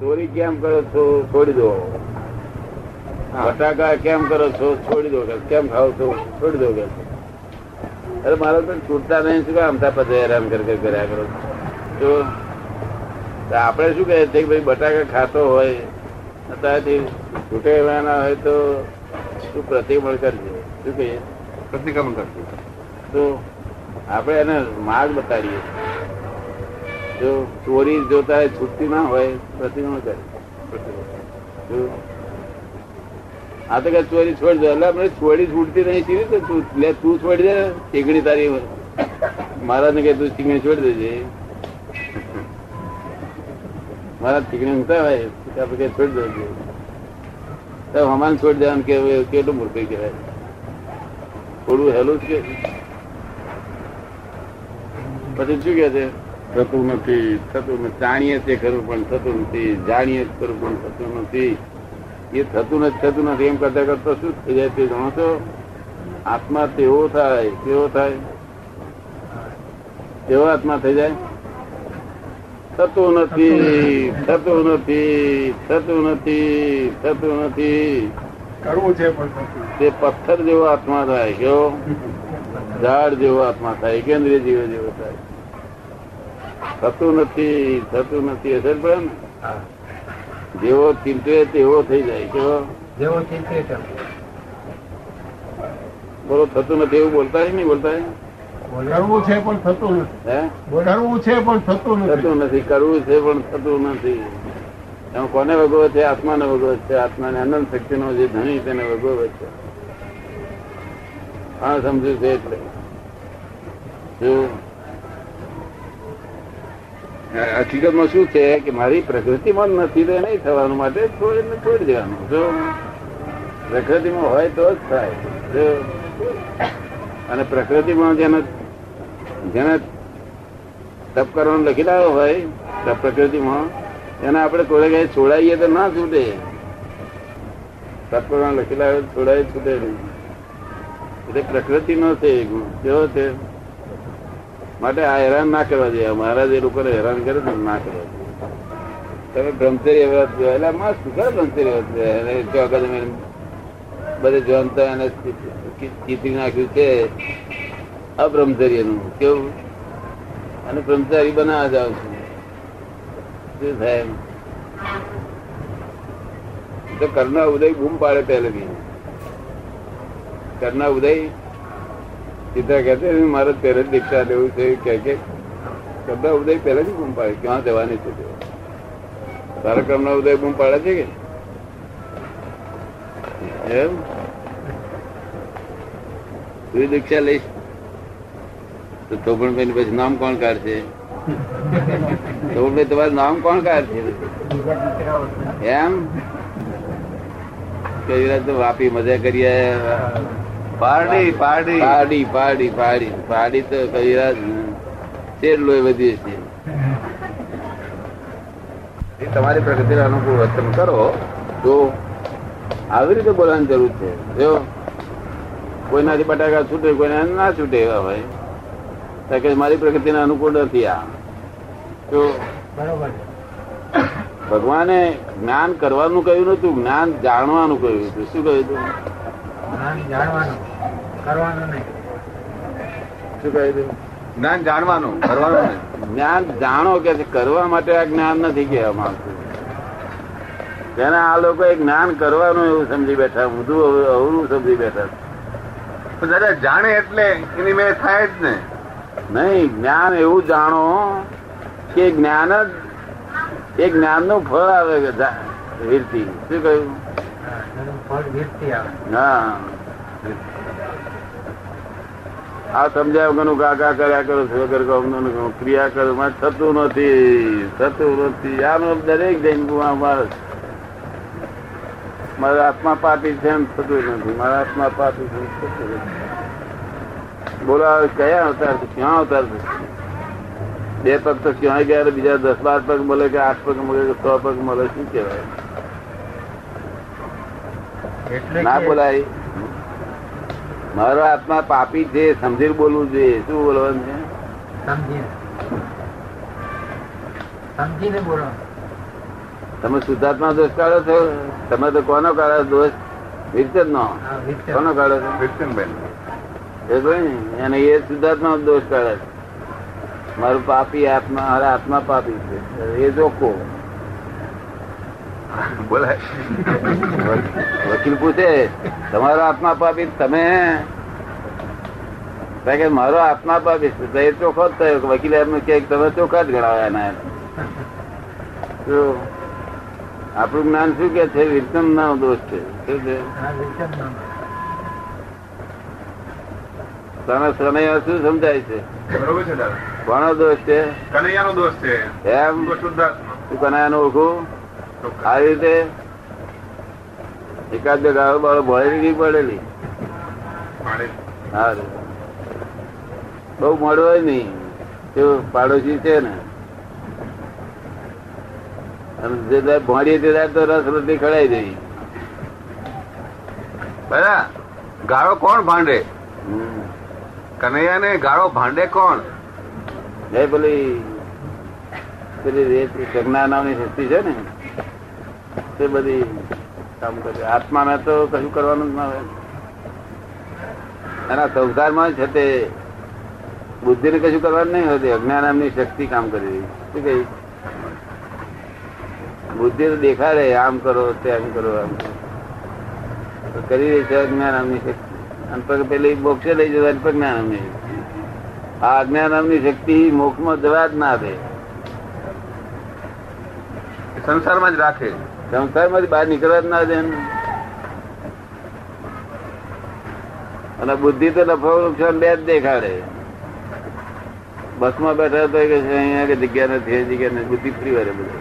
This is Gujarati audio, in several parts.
ચોરી કેમ કરો છો? છોડી દો. બટાકા કેમ કરો છો? છોડી દો કે કેમ ખાવ છો? છોડી દો કે. અરે મારો તો છૂટતા નહીં શું આમતા પછી હેરાન કરી કરી કર્યા કરો. તો આપણે શું કહે છે કે ભાઈ બટાકા ખાતો હોય અત્યારથી છૂટે ના હોય તો શું પ્રતિક્રમણ કરજે? શું કહીએ? પ્રતિક્રમણ કરજે. તો આપણે એને માર્ગ બતાડીએ. જો ચોરી જોતા છૂટતી ના હોય પ્રતિમળ કરે. આ તો કઈ ચોરી છોડી દે. એટલે આપણે ચોરી છૂટતી નહીં સીધી તો તું લે, તું છોડી દે ચીકણી તારી મહારાજ ને કે તું ચીકણી છોડી દેજે. મારા ચીકણી ઊંઘતા હોય આપણે કઈ છોડી દેજે. તો હમાન છોડી દેવાનું કે કેટલું મૂર્તિ કહેવાય. થોડું હેલું જ કે પછી શું કે છે? થતું નથી થતું નથી જાણીએ તે ખરું પણ થતું નથી જાણીએ ખરું પણ થતું નથી. એ થતું નથી થતું નથી એમ કરતા કરતા શું થઈ જાય તે જાણો છો? આત્મા તેવો થાય કેવો થાય. કેવો આત્મા થઈ જાય? થતું નથી થતું નથી થતું નથી થતું નથી. કરવું છે તે પથ્થર જેવો આત્મા થાય કેવો? ઝાડ જેવો આત્મા થાય કેન્દ્રીય જીવ જેવો થાય. થતું નથી થતું નથી અસર ને જેવો ચિંતે તેવો થઈ જાય કેવો જેવો ચિંતે બોલો થતું નથી એવું બોલતા નહીં બોલતા કરવું છે પણ થતું નથી. બોલાવવું છે પણ થતું નથી. થતું નથી કરવું છે પણ થતું નથી. એમાં કોને ભગવત છે? આત્માને ભગવત છે. આત્માને અનંત શક્તિનો જે ધણી તેને ભગવત છે. હા સમજુ છે એટલે. શું હકીકતમાં શું છે કે મારી પ્રકૃતિમાં નથી તો નહીં થવાનું માટે છોડીને છોડી દેવાનું જો પ્રકૃતિમાં હોય તો જ થાય. અને પ્રકૃતિમાં જેને જેને તપ કરવાનું લખી લાવ્યો હોય તપ પ્રકૃતિમાં એને આપણે કોઈ કઈ છોડાઈએ તો ના છૂટે. તપ કરવાનું લખી લાવ્યો છોડાય છૂટે નહીં. એટલે પ્રકૃતિનો છે કેવો છે? માટે આ હેરાન ના કરવા જોઈએ. મહારાજ એ લોકોને હેરાન કરે તો ના કરવા તમે બ્રહ્મચર્ય વ્રત જોયા. એટલે મસ્ત કરે બ્રહ્મચર્ય વ્રત આગળ તમે બધે જોનતા એને ચીતરી નાખ્યું છે. અબ્રહ્મચર્યનું કેવું? અને બ્રહ્મચારી બનાવવા જાવ છું. શું થાય? તો કરના ઉદય બૂમ પાડે પહેલેથી. કરના ઉદય સીધા કહેતે મારે ત્યારે જ દીક્ષા લેવું છે. કે કે કરના ઉદય પહેલેથી બૂમ પાડે ક્યાં જવાની છે તે? તારા ના ઉદય બૂમ પાડે છે કે? એમ? તું દીક્ષા લઈશ? તો થોભણભાઈ પછી નામ કોણ કાઢશે? થોભણભાઈ તમારું નામ કોણ કાઢશે? એમ? કવિરાજ તો વાપી મજા કરી આયા. પારડી પારડી. પાડી પાડી પાડી પાડી તો કવિરાજ શેર વધી છે. તમારી પ્રગતિ અનુકૂળ વર્તન કરો. તો આવી રીતે બોલવાની જરૂર છે. જો કોઈનાથી બટાકા છૂટે કોઈના ના છૂટે એવા હોય તો કે મારી પ્રગતિને અનુકૂળ નથી આ. તો બરોબર. ભગવાને જ્ઞાન કરવાનું કહ્યું નતું જ્ઞાન જાણવાનું કહ્યું હતું શું કહ્યું હતું જાણવાનું કરવાનું નહીં. શું કહ્યું હતું જ્ઞાન જાણવાનું કરવાનું નહીં. જ્ઞાન જાણો કે કરવા માટે આ જ્ઞાન નથી કહેવામાં આવતું. તેને આ લોકો જ્ઞાન કરવાનું એવું સમજી બેઠા બધું અવરું સમજી બેઠા. દાદા જાણે એટલે એની મેં થાય જ ને નહીં જ્ઞાન એવું જાણો કે જ્ઞાન જ એ જ્ઞાનનું ફળ આવે કે વીરતી શું કહ્યું? આ સમજાય વગરનું કાકા કર્યા કરો છો, વગર ક્રિયા કરો માં થતું નથી થતું નથી. આનો દરેક જૈન માણસ મારા આત્મા પાપી છે એમ થતું નથી. મારા આત્મા પાપી છે થતું બોલો કયા અવતાર છે? ક્યાં અવતાર છે? બે પગ તો ક્યાંય ગયા, બીજા દસ બાર પગ મળે કે આઠ પગ મળે કે સો પગ મળે, શું કહેવાય? ના બોલાય. મારો આત્મા પાપી છે સમજી બોલવું જોઈએ. શું બોલવાનું છે? સમજીને. સમજીને બોલો. તમે શુદ્ધાત્મા દોષ કાઢો છો? તમે તો કોનો કાઢો દોષ? વિરચન નો કોનો કાઢો છો? વિરચનભાઈ ને? અને એ શુદ્ધાત્મા દોષ કાઢે છે. મારું પાપી આત્મા મારા આત્મા પાપી છે. એ જોકો બોલાય વકીલ પૂછે તમારો આત્મા પાપી તમે કે મારો આત્મા પાપી એ ચોખ્ખો જ થયો વકીલે એમને કે તમે ચોખ્ખા જ ગણાવ્યા એના આપણું જ્ઞાન શું કે છે? વિરતન ના દોષ છે. શું છે? તને સમય શું સમજાય છે? કોનો દોષ છે? કનૈયાનો દોષ છે. એમ? શુદ્ધાત્મા. તું કનૈયાનું ઓળખું? આ રીતે એકાદ બે ગાળો બાળો ભળેલી પડેલી. બહુ મોડું નહીં જો પાડોશી છે ને. અને જે ભણીએ તે તો રસ રોટલી ખડાઈ દઈ બરા ગાળો કોણ ભાંડે? હમ. કનૈયાને ગાળો ભાંડે કોણ? એ પેલી પેલી રેત નામની શક્તિ છે ને. તે બધી કામ કરે. આત્માને તો કશું કરવાનું જ ના હોય. એના સંસારમાં છે તે, બુદ્ધિને કશું કરવાનું નહીં હોતી અજ્ઞાન એમની શક્તિ કામ કરી રહી શું કહી? બુદ્ધિ તો દેખાડે, આમ કરો, તેમ કરો, આમ કરો. રહી છે અજ્ઞાન એમની શક્તિ. અને પેલી મોક્ષે લઈ જવાની પ્રજ્ઞા નામની શક્તિ. આ અજ્ઞાન એમની શક્તિ મોક્ષમાં જવા જ ના દે. સંસારમાં જ રાખે. સંસારમાંથી બહાર નીકળવા જ ના દે અને બુદ્ધિ તો નફો નુકસાન બે જ દેખાડે. બસમાં બેઠા તો કે અહીંયા કે જગ્યા નથી જગ્યા નથી. બુદ્ધિ ફ્રી વારે બધું.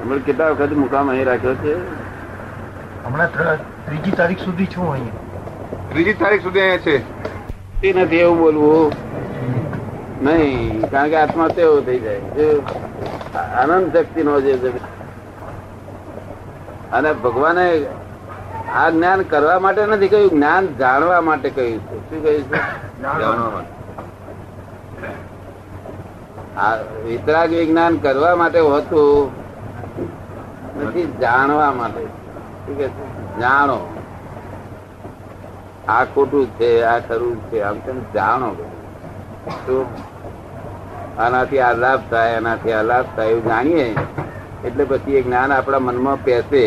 હમણાં કેટલા વખત મુકામ અહીં રાખ્યો છે? હમણાં ત્રીજી તારીખ સુધી છું અહીંયા ત્રીજી તારીખ સુધી અહીંયા છે? તે નથી એવું બોલવું. નહીં કારણ કે આત્મા તેવો થઈ જાય. આનંદ શક્તિ નો જે અને ભગવાને આ જ્ઞાન કરવા માટે નથી કહ્યું જ્ઞાન જાણવા માટે કહ્યું છે. શું કહ્યું છે? જાણવા. માટે. આ વિતરાગ વિજ્ઞાન કરવા માટે હોતું નથી જાણવા માટે. શું કે જાણો. આ ખોટું છે આ ખરું છે આમ તેમ જાણો શું? આનાથી આ લાભ થાય આનાથી આ લાભ થાય એવું જાણીએ. એટલે પછી એ જ્ઞાન આપણા મનમાં પેસે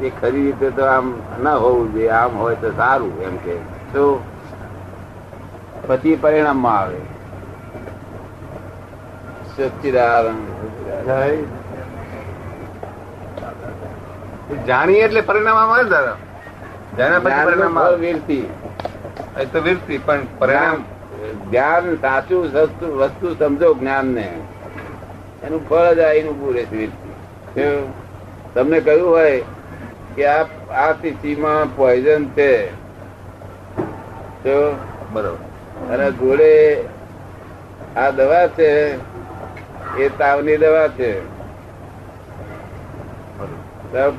એ ખરી રીતે તો આમ ના હોવું જોઈએ આમ હોય તો સારું એમ કે. તો પછી પરિણામમાં આવે. જાણીએ એટલે પરિણામ આવે દાદા? જાણ્યા પછી પરિણામ વીરતી. એ તો વીરતી પણ પરિણામ જ્ઞાન સાચું વસ્તુ સમજો જ્ઞાન ને એનું ફળ જ આઈનું પૂરે છે તમને કહ્યું હોય કે આ આ શીશીમાં પોઈઝન છે તો બરોબર. અને જોડે આ દવા છે એ તાવની દવા છે.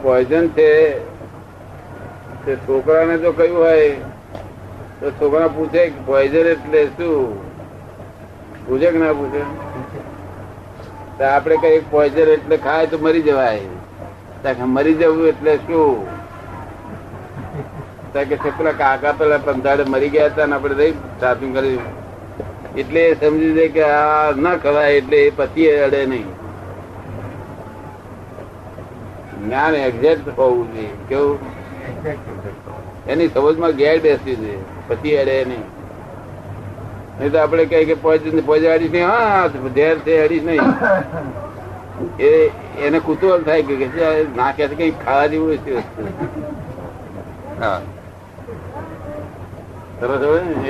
પોઈઝન છે તે છોકરાને જો કહ્યું હોય તો છોકરા પૂછે પોઈઝન એટલે શું? પૂછે કે ના પૂછે? તો આપણે કઈ પોઈઝન એટલે ખાય તો મરી જવાય. મરી જવું એટલે શું? કે પેલા કાકા પેલા પંદાડે મરી ગયા હતા ને આપણે રહી સાચું કરી. એટલે સમજી દે કે આ ના ખવાય એટલે એ પતિ અડે નહીં. જ્ઞાન એક્ઝેક્ટ હોવું જોઈએ. કેવું? એની સમજમાં ગેર બેસવી જોઈએ પછી અડે નહીં. નહીં તો આપડે કહીએ કે અડીશ નહીં હા ઝેર છે અડીશ નહીં. એ એને કુતૂહલ થાય કે ના કે કઈ ખાવા જેવું છે. હા?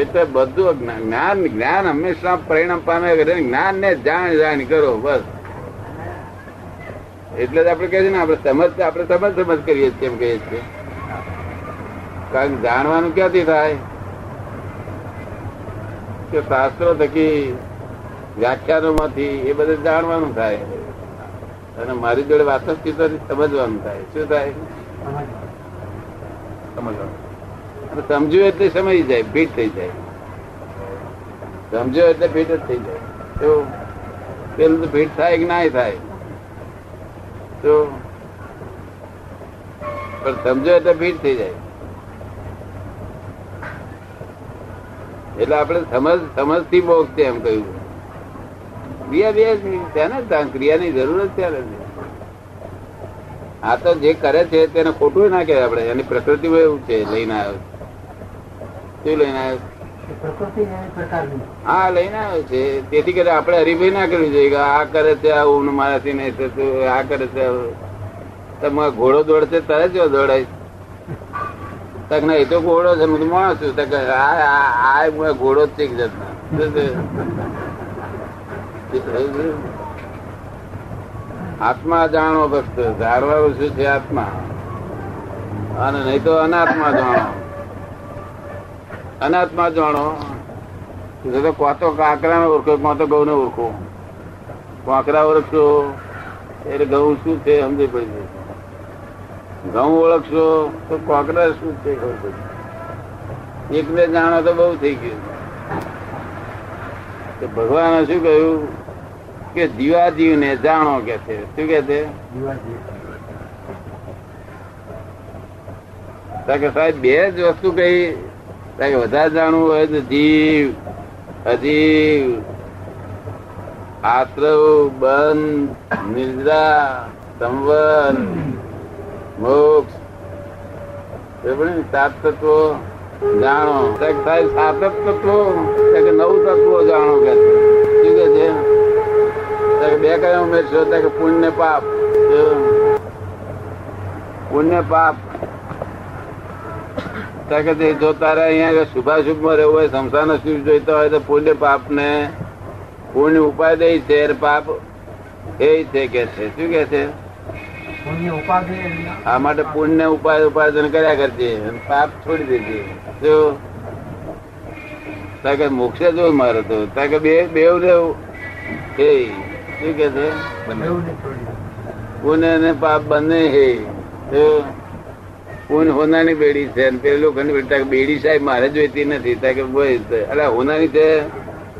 એટલે બધું જ્ઞાન જ્ઞાન હંમેશા પરિણામ પામે કરે જ્ઞાન ને જાણ જાણ કરો બસ. એટલે જ આપણે કહીએ છીએ ને આપણે સમજ આપણે સમજ સમજ કરીએ છીએ એમ કહીએ છીએ. કારણ કે જાણવાનું ક્યાંથી થાય? કે શાસ્ત્રો થકી વ્યાખ્યાનો માંથી એ બધું જાણવાનું થાય. અને મારી જોડે વાતચીત સમજવાનું થાય. શું થાય? સમજવાનું. સમજ્યું એટલે સમજી જાય ફીટ થઈ જાય. સમજ્યો એટલે ફીટ જ થઈ જાય. તો પેલું તો ભીડ થાય કે ના થાય? તો પણ સમજો એટલે ભીટ થઈ જાય. એટલે આપણે સમજ સમજથી મોક્ષ છે એમ કહ્યું. ક્રિયા બે છે ને ક્રિયાની જરૂર જ ત્યારે આ તો જે કરે છે તેને ખોટું ના કહેવાય આપણે, એની પ્રકૃતિ એવું છે, લઈને આવ્યો શું લઈને આવ્યો હા, લઈને આવ્યો છે. તેથી કરી આપણે હરીભાઈ ના કરવી જોઈએ આ કરે છે, આ ઊન મારાથી નહીં થતું, આ કરે છે. તમે ઘોડો દોડશે તારે જ દોડાય તક ના તો ઘોડો છે, હું તો માણસ છું, તક આ હું ઘોડો જ એક જાતનો. આત્મા જાણો ભક્ત ધારવાનું શું છે આત્મા? અને નહીં તો અનાત્મા જાણો. અનાત્મા જાણો. તો તો કાંકરા ને ઓળખો કોતો તો ઘઉં ને ઓળખો. કાંકરા ઓળખશો એટલે ઘઉં શું છે, સમજી પડી જશે ઘઉં ઓળખશો તો કોકરા શું છે એકને જાણો તો બહુ થઈ ગયું. ભગવાને શું કહ્યું? કે દીવાજીવ ને જાણો કે છે. શું કે છે? કે સાહેબ બે જ વસ્તુ કઈ કે વધારે જાણવું હોય તો જીવ, અજીવ, આશ્રવ, બંધ, નિદ્રા સંવર મોક્ષ? સાત તત્વો જાણો. સાત જ તત્વો કે નવ તત્વો જાણો કે. શું કે છે? બે કયા ઉમેરશો કે પુણ્ય પાપ પુણ્ય પાપ. કે તે જો તારે અહીંયા શુભાશુભમાં રહેવું હોય સંસાર શુભ જોઈતો હોય તો પુણ્ય પાપ ને પુણ્ય ઉપાય દે છે પાપ એ છે કે છે. શું કે છે? આ માટે પુણ્ય ઉપાય ઉપાર્જન કર્યા કરજે પાપ છોડી દેજે. તાકે મોક્ષે જો મારો તો? તાકે બે બેવ રહેવું? હે શું કે છે? પુણ્ય ને પાપ બંને હે. તો પૂન હોનાની બેડી છે અને પેલો લોખંડ બેડી. બેડી સાહેબ મારે જોઈતી નથી. તાકે અલા હોનાની છે?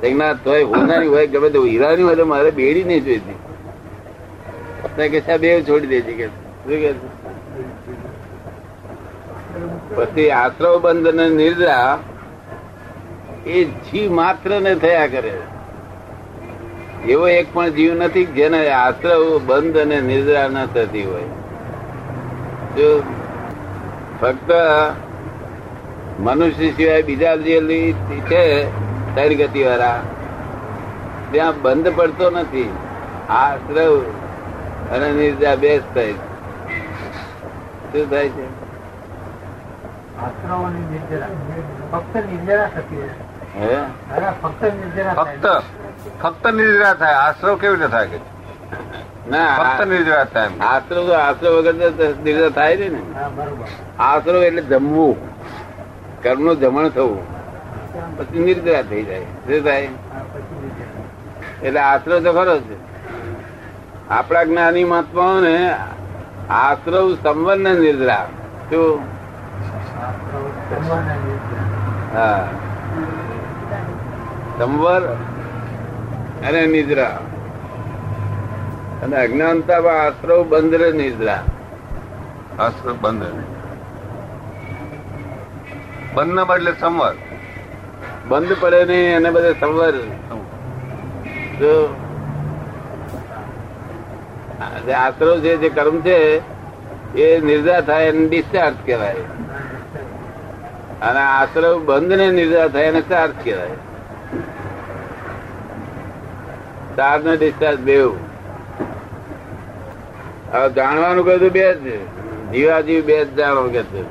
જગન્નાથ હોય હોનાની હોય ગમે તે હીરાની હોય તો મારે બેડી નહીં જોઈતી. તાકે સાહેબ છોડી દેજે. કે કે? પછી આશ્રવ બંધ ને નિર્દ્રા એ જીવ માત્ર ને થયા કરે. એવો એક પણ જીવ નથી જેને આશ્રવ બંધ અને નિદ્રા ન થતી હોય. જો ફક્ત મનુષ્ય સિવાય બીજા જે છે ત્રણ ગતિ વાળા ત્યાં બંધ પડતો નથી. આશ્રવ અને નિર્જા બે થાય શું થાય છે? નિર્જરા ફક્ત નિર્જરા દાદા ફક્ત નિર્જરા થાય. ફક્ત નિદ્રા થાય. આશ્રવ કેવી રીતે થાય કે? ના ફક્ત આ- થાય એમ. આશ્રવ તો આશ્રવ વગર તો થાય નહીં ને. હા આશરો એટલે જમવું. કર્મનું જમણ થવું. પછી નિર્જરા થઈ જાય. શું થાય? નિર્જરા. એટલે આશરો તો ખરો છે. આપણા જ્ઞાની મહાત્માઓને આશ્રવ સંવર્ણ નિદ્રા. શું. હા. સંવર અને નિદ્રા. અને અજ્ઞાનતામાં આશ્રવ બંધ રે નિદ્રા. આશ્રવ બંધ બંધ ના બદલે સંવર. બંધ પડે નહીં અને બધે સંવર. જે આશરો છે, જે કર્મ છે, એ નિર્જા થાય એને ડિસ્ચાર્જ કહેવાય. અને આશ્રવ બંધ ને નિર્જા થાય એને ચાર્જ કહેવાય. ચાર્જ ને ડિસ્ચાર્જ બેવ હવે જાણવાનું કહ્યું બે જ જીવાજીવ બે જ જાણો કે છે.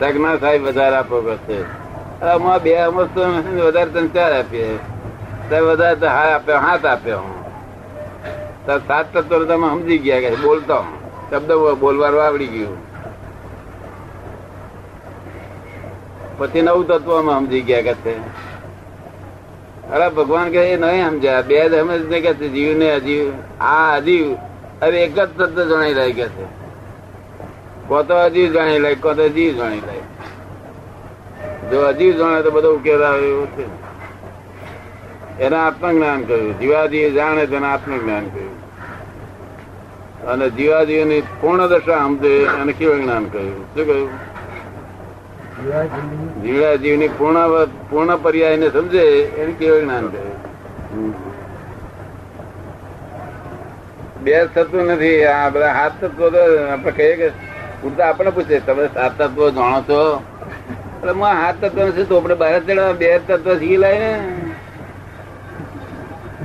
સગના સાહેબ વધારે આપો કે છે. આમાં બે અમસ્તો વધારે તને ચાર આપીએ. વધારે હા આપ્યો હાથ આપ્યો હું. સાત તત્વો તમે સમજી ગયા કે બોલતો. શબ્દ બોલવાનું આવડી ગયું. પછી નવું તત્વ અમે સમજી ગયા કે અરે ભગવાન કે એ નહીં સમજ્યા. બે જ સમજ ને કે છે જીવ ને અજીવ આ અજીવ અરે એક જ તત્વ જણાઈ રહી કે છે. કો તો અજીવ જાણી લે કોતો જીવ જાણી લે જો અજીવ જાણે તો બધો ઉકેલ આવે એવું છે. એને આત્મજ્ઞાન કહ્યું. જીવાજી જાણે તેને આત્મજ્ઞાન કહ્યું. અને જીવાજીવની પૂર્ણ દશા સમજે એને કેવું જ્ઞાન કહ્યું. શું કહ્યું? જીવાજીવની પૂર્ણ પૂર્ણ પર્યાય ને સમજે એને કેવું જ્ઞાન કહ્યું બે થતું નથી, આ બધા હાથ તત્વો તો આપણે કહીએ કે પૂરતા આપણે પૂછે. તમે સાત તત્વો જાણો છો? એટલે હું હાથ તત્વ નથી તો આપણે બહાર ચડવા બે તત્વ શીખી લાય ને?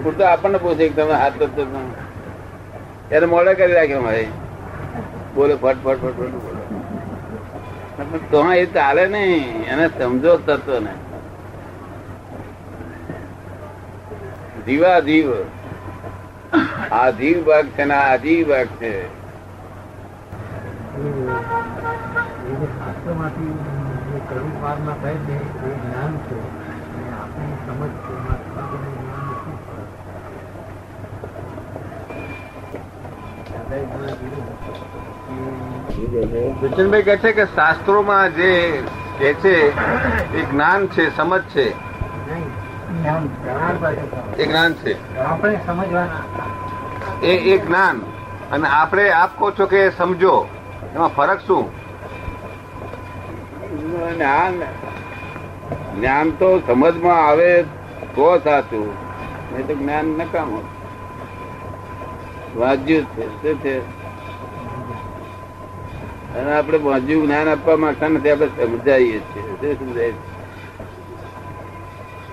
પૂરતા આપણને પૂછે કે તમે હાથ તત્વ. એને મોડે કરી રાખ્યો મારે. બોલો, ફટ ફટ ફટ ફટ, બોલો. તો એ ચાલે નહીં. એને સમજો તત્વ ને જીવા જીવ આ જીવ ભાગ છે આ જીવ ભાગ છે. શાસ્ત્રમાંથી પાર ના થાય એ જ્ઞાન છે. આપણી સમજ છે એમાં શાસ્ત્રનું જ્ઞાન શું કે કહે છે કે શાસ્ત્રોમાં જે કે છે, એ જ્ઞાન છે, સમજ છે. એ જ્ઞાન છે. આપણે સમજવાના એ જ્ઞાન. અને આપણે આપ કહો છો કે સમજો. એમાં ફરક શું? જ્ઞાન જ્ઞાન તો સમજમાં આવે તો સાચું. નહીં તો જ્ઞાન નકામ. વાંચ્યું જ છે. શું છે? અને આપણે વાંચ્યું જ્ઞાન આપવા માંગતા નથી આપણે સમજાવીએ છીએ. શું સમજાય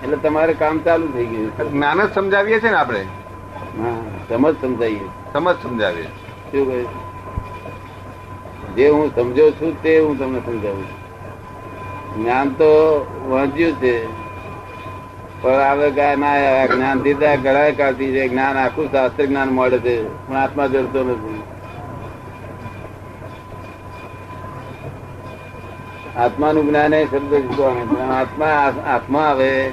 એટલે તમારે કામ ચાલુ થઈ ગયું જ્ઞાન જ સમજાવીએ છીએ ને આપણે? હા સમજ સમજાવીએ સમજ સમજાવીએ શું કહે જે હું સમજો છું તે હું તમને સમજાવું છું. જ્ઞાન તો વાંચ્યું છે પણ આવે ગાય જ્ઞાન દીધા ઘણા કાઢતી છે, જ્ઞાન આખું શાસ્ત્ર જ્ઞાન મળે છે. પણ આત્મા જડતો નથી. આત્માનું જ્ઞાન એ શબ્દ આત્મા આત્મા આવે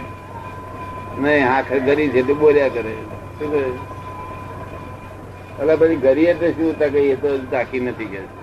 નહીં આખર ગરી છે તો બોલ્યા કરે. શું કહે? એટલે પછી ઘરી એટલે શું તા કઈ એ તો તાકી નથી કે